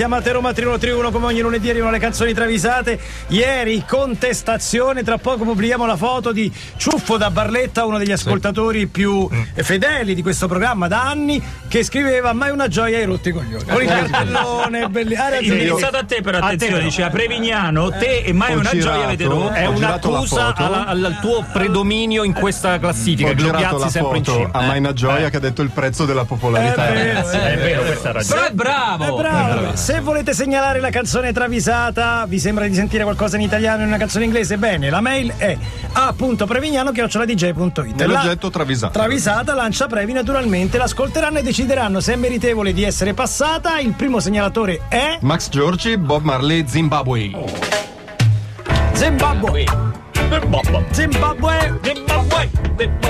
chiamate Roma 3131 come ogni lunedì arrivano le canzoni travisate. Ieri contestazione, tra poco pubblichiamo la foto di Ciuffo da Barletta, uno degli ascoltatori più fedeli di questo programma da anni, che scriveva mai una gioia hai rotto i coglioni. Con il cartellone bellissimo. Ah, ragione. Indirizzato a te per attenzione, dice a Prevignano, te e mai Ho una girato, gioia avete rotto. È È un'accusa alla- al, al tuo predominio in questa classifica. Ho girato Globiazzi la sempre in cima. a Maina Gioia che ha detto il prezzo della popolarità. È vero, È vero, questa ha ragione. Però è bravo! Eh, bravo. Se volete segnalare la canzone travisata, vi sembra di sentire qualcosa in italiano in una canzone inglese? Bene, la mail è a.prevignano.it. Nell'oggetto travisato. Travisata lancia previ naturalmente, l'ascolteranno e decideranno se è meritevole di essere passata. Il primo segnalatore è Max Giorgi, Bob Marley, Zimbabwe. Zimbabwe. Zimbabwe. Se vogliamo-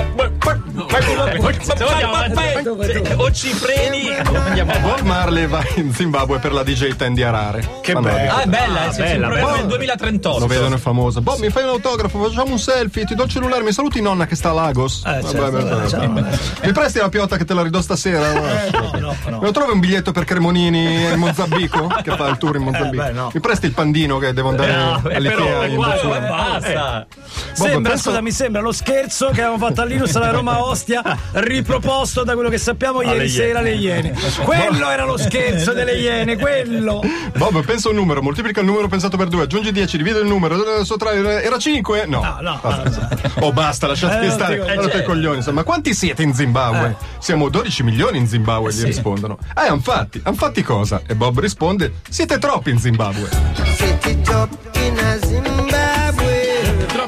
O ci freni o andiamo. Bob Marley va in Zimbabwe per la DJ Tandy Arare. Che bello. Ah, è bella, eh, sì, bella, bella. del 2038. Lo vedono è famosa. Bob, mi fai un autografo, facciamo un selfie, ti do il cellulare, mi saluti nonna che sta a Lagos. Eh, certo, Vabbè, vabbè, ciao. vabbè. Mi presti la piotta che te la ridò stasera? no, no, no. Me lo trovi un biglietto per Cremonini in Mozambico? che fa il tour in Mozambico? Eh, beh, no. Mi presti il pandino che devo andare No, eh, all'Ikea in Botswana? Basta! Sembra, penso- scusa, mi sembra lo scherzo che avevamo fatto all'Inus alla Roma Ostia, riproposto da quello che sappiamo ieri Alle sera alle Iene. Quello era lo scherzo delle Iene, quello. Bob, pensa un numero, moltiplica il numero pensato per due, aggiungi 10, divide il numero, eh, sottrae, era 5? No. No, no. Basta. Oh, basta, lasciatemi Eh, stare. Guardate eh, i coglioni. insomma. Ma quanti siete in Zimbabwe? Siamo 12 milioni in Zimbabwe, gli rispondono. Eh, han fatti. Han fatti cosa? E Bob risponde: Siete troppi in Zimbabwe. City top in a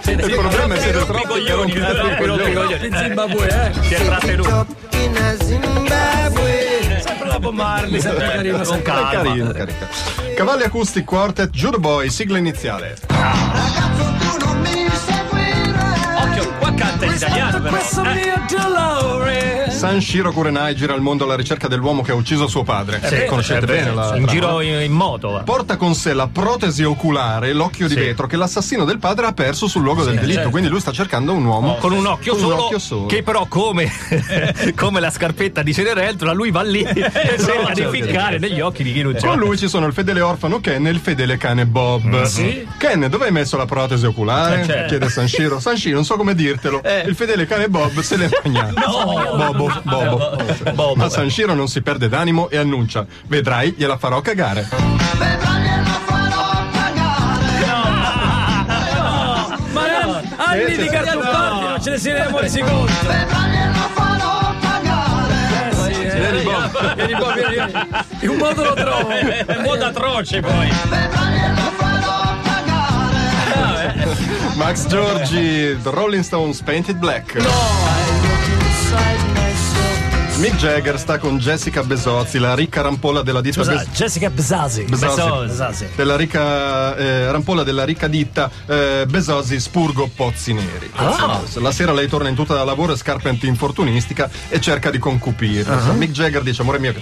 Zimbabwe. Il problema è che i troppi coglioni, coglioni. In Zimbabwe, eh. Si è trattenuto. In Zimbabwe. Sempre la Bob Marley, sempre carino. Con sempre. Carino, carino. Cavalli Acoustic Quartet, Judo Boy, sigla iniziale. Occhio, qua canta in italiano però. Questo mio dolore. San Shiro Kurenai gira il mondo alla ricerca dell'uomo che ha ucciso suo padre. Sì, Conoscete eh, bene la In trama. giro in, in moto. va. Porta con sé la protesi oculare, l'occhio di Sì. vetro che l'assassino del padre ha perso sul luogo del delitto. certo. Quindi lui sta cercando un uomo Con un occhio, con solo, un occhio solo. che però come, come la scarpetta di Cenerentola lui va lì e cerca di certo. ficcare negli occhi di chi non c'è Con lui ci sono il fedele orfano Ken e il fedele cane Bob. Ken, dove hai messo la protesi oculare? Eh, certo. Chiede San Shiro. San Shiro, non so come dirtelo. Il fedele cane Bob se l'è mangiato. Bobo, Bobo. Bobo. Ma San Shiro non si perde d'animo e annuncia: Vedrai, gliela farò cagare. Ma no, anni di cartopparti non ce ne siamo resi conto. Eh sì, eh. Vieni, Bob. Vieni, Bob, vieni, vieni. In un modo lo trovo. È un modo atroce poi. Max Giorgi, The Rolling Stones Painted Black. Mick Jagger sta con Jessica Besozzi, la ricca rampolla della ditta Scusa, Bes- Jessica. Besozzi. Bzasi. della ricca eh, rampolla della ricca ditta eh, Besosi Spurgo Pozzi Neri. Ah. La sera lei torna in tuta da lavoro e scarpa antinfortunistica e cerca di concupirla. Ah. Mick Jagger dice: Amore mio,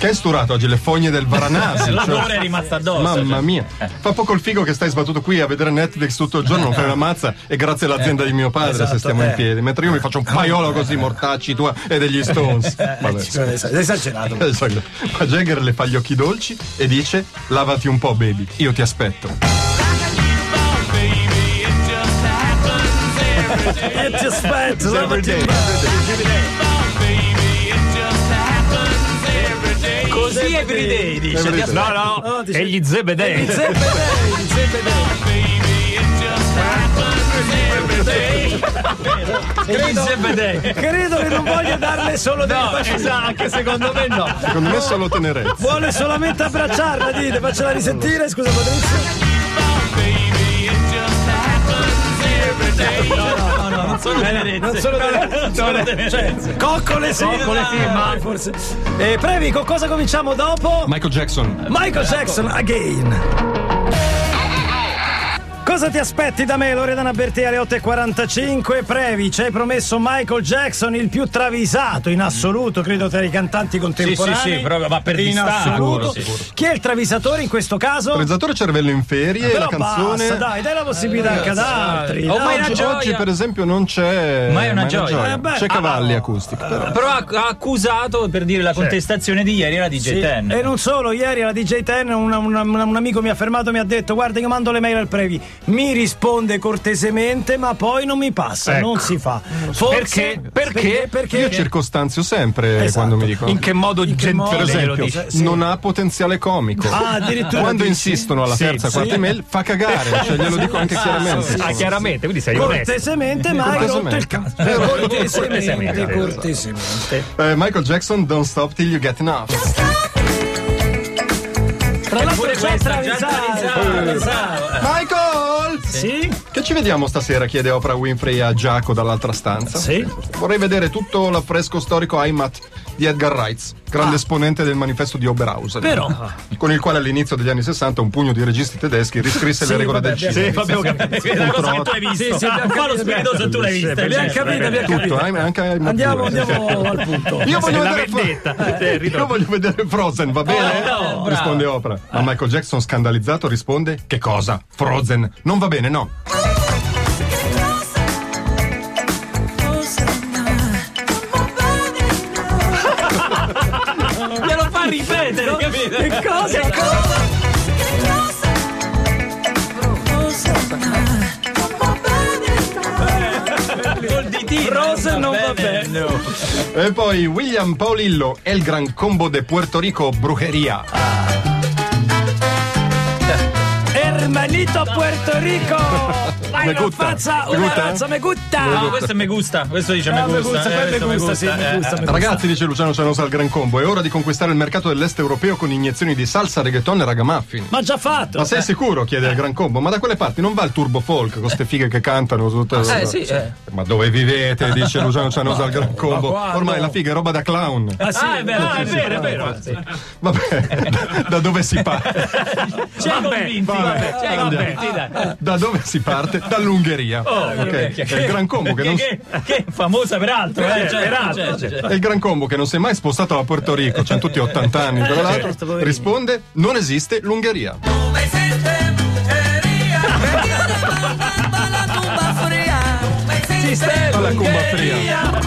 che hai sturato oggi le fogne del Varanasi? L'odore è rimasto addosso. Mamma cioè. mia, fa poco il figo che stai sbattuto qui a vedere Netflix tutto il giorno, non fai una mazza e grazie all'azienda di mio padre Esatto, se stiamo in eh. piedi, mentre io mi faccio un paiolo così mortacci tua e degli Stones. Vabbè. Sei esagerato. Esatto. Ma Jagger le fa gli occhi dolci e dice: Lavati un po', baby, io ti aspetto. E ti aspetto. lavati un Così everyday dice. Everyday. Ti No, no, No, dice- e gli zebedei. po'. Zebedei, zebedei. Credo. Zebedei. Credo che non voglia darle solo dei No, baci. esatto, anche secondo me no. Secondo me solo tenerezza. Vuole solamente abbracciarla, dite, faccela risentire, scusa Patrizio. No, no, non sono tenerezze. Non sono delle, sono tenerezze. coccole sì, Coccole sì, ma- forse. Eh, Previ, con cosa cominciamo dopo? Michael Jackson. Michael Jackson again. Cosa ti aspetti da me, Loredana Berti alle 8.45? Previ, ci hai promesso Michael Jackson, il più travisato in assoluto, credo, tra i cantanti contemporanei. Sì, sì, sì, proprio, ma per in distacco. assoluto. Sicuro, sicuro. Chi è il travisatore in questo caso? Realizzatore cervello in ferie, Però la canzone. basta, dai, dai la possibilità anche ad altri. Oh, dai. oggi, gioia. oggi, per esempio, non c'è. Ma è una gioia. Eh, beh, c'è cavalli ah, acustic. Però. Però ha, ha accusato per dire la contestazione di ieri era DJ Sì, Ten. E non solo, ieri alla DJ Ten un, un- un- un amico mi ha fermato e mi ha detto guarda io mando le mail al Previ, mi risponde cortesemente ma poi non mi passa, Ecco. non si fa. Forse, Perché? Perché? Perché? Io circostanzio sempre Esatto. quando mi dicono. In che modo In che gentile modo? Per esempio? Sì. non ha potenziale comico. Ah, addirittura Quando dici? insistono alla Sì, terza, sì. quarta email, fa cagare, cioè glielo dico anche chiaramente. Ah, chiaramente, quindi sei cortesemente ma hai rotto il cazzo. Cortesemente, Cortesemente. cortesemente. Eh, Michael Jackson, Don't Stop Till You Get Enough. Tra l'altro c'è travisato. Michael! Sì? Che ci vediamo stasera? chiede Oprah Winfrey a Giacomo dall'altra stanza. Sì. Vorrei vedere tutto l'affresco storico Heimat di Edgar Reitz, grande esponente del manifesto di Oberhausen. Però. Con il quale all'inizio degli anni 60 un pugno di registi tedeschi riscrisse le regole vabbè, del cinema. Sì, capito. È una cosa che tu hai visto. Sì, sì, abbiamo Fa lo capito. spiritoso tu l'hai vista. Abbiamo capito, abbiamo capito. Anche Heimat Andiamo, andiamo al punto. Io voglio, vedere. Eh, Io voglio vedere Frozen, va bene? no, risponde Oprah. Ma Michael Jackson scandalizzato risponde: Che cosa? Frozen? Non va bene, no. Fa ripetere, capito? Che cosa? Col ditino. Rose non va bene. E poi William Paulillo, El Gran Combo de Puerto Rico, Brujeria. Hermanito Puerto Rico. Vai Me una gusta. fazza, Me una gusta? razza, me gutta. No, questo me gusta. Questo dice Ah, me gusta. gusta, eh, gusta, eh, gusta, gusta. Ragazzi, dice Luciano Cianosa al Gran Combo, è ora di conquistare il mercato dell'est europeo con iniezioni di salsa, reggaeton e ragamuffin. Ma già fatto. Ma sei sicuro? chiede il Gran Combo. Ma da quelle parti non va il turbo folk con ste fighe che cantano tutte. Eh sì, eh. Ma dove vivete? Dice Luciano Cianosa al Gran Combo. Ormai la figa è roba da clown. Ah, sì, Ah, è vero, ah, è vero, è vero. Vabbè, da dove si parte? Convinti, vabbè. Convinti, dai. Da dove si parte? Dall'Ungheria. Ok, È il Gran Combo che non Che, che, che famosa peraltro, eh. Cioè, cioè, cioè. È il Gran Combo che non si è mai spostato a Puerto Rico, c'hanno tutti 80 anni, tra l'altro, certo, poverini. risponde: non esiste l'Ungheria. Alla cumba fria.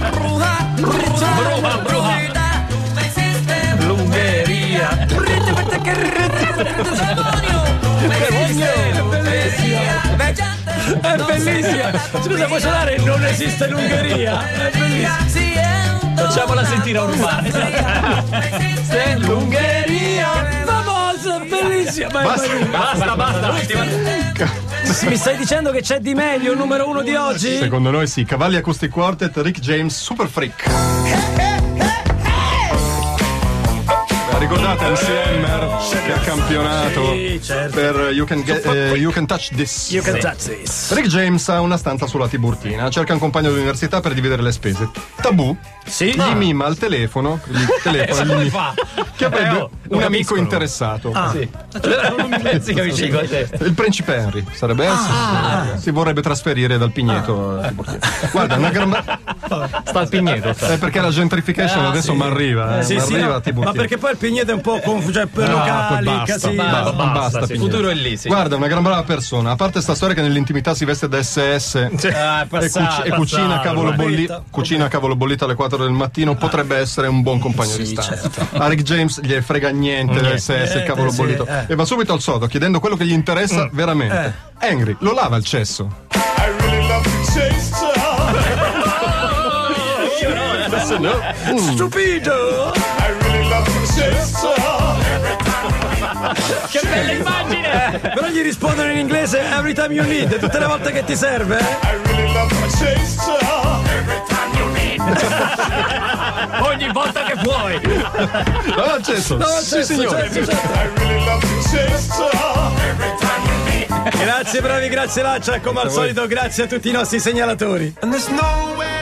È bellissima. Scusa, puoi suonare Non esiste l'Ungheria? È bellissima. Facciamola sentire a Urbano. Se l'Ungheria. Famosa, bellissima. Ma- Basta. Basta, basta. Ultima. Mi stai dicendo che c'è di meglio il numero uno di oggi? Secondo noi sì, Cavalli Acoustic Quartet, Rick James, Super Freak. La Ricordate MCM che ha campionato Sì, certo. per you can, Get- eh, You Can Touch This. You can touch this. Rick James ha una stanza sulla Tiburtina, cerca un compagno d'università per dividere le spese. Tabù Sì? gli mima al telefono, gli telefono gli- fa? che avrebbe Eh, oh, un amico interessato. Eh, capisce con te. Il principe Henry sarebbe esso. Si vorrebbe trasferire dal Pigneto a Tiburtina. Guarda, una gran ba- Sta al pigneto. sta. è perché la gentrification adesso mi arriva. Eh, Sì, sì, m'arriva no, a Tiburtina. ma perché poi il Pigneto è un po' confuso, cioè Ah, poi basta, basta, basta, basta, sì. Pigneto. Futuro è lì, sì. Guarda, una gran brava persona. A parte sta storia che nell'intimità si veste da SS Ah, è e, e cucina, cavolo Bollita. cucina cavolo bollito alle 4 del mattino, potrebbe essere un buon compagno di stanza. A Rick James gli frega niente del SS, il cavolo sì, bollito. eh. E va subito al sodo chiedendo quello che gli interessa veramente. Henry, lo lava il cesso. Stupido! Che bella immagine! Però gli rispondono in inglese every time you need, tutte le volte che ti serve. Ogni volta che puoi. Lava il cesso. sì, signore. certo, certo. Grazie bravi, grazie Laccia, come al solito grazie a tutti i nostri segnalatori. And there's no way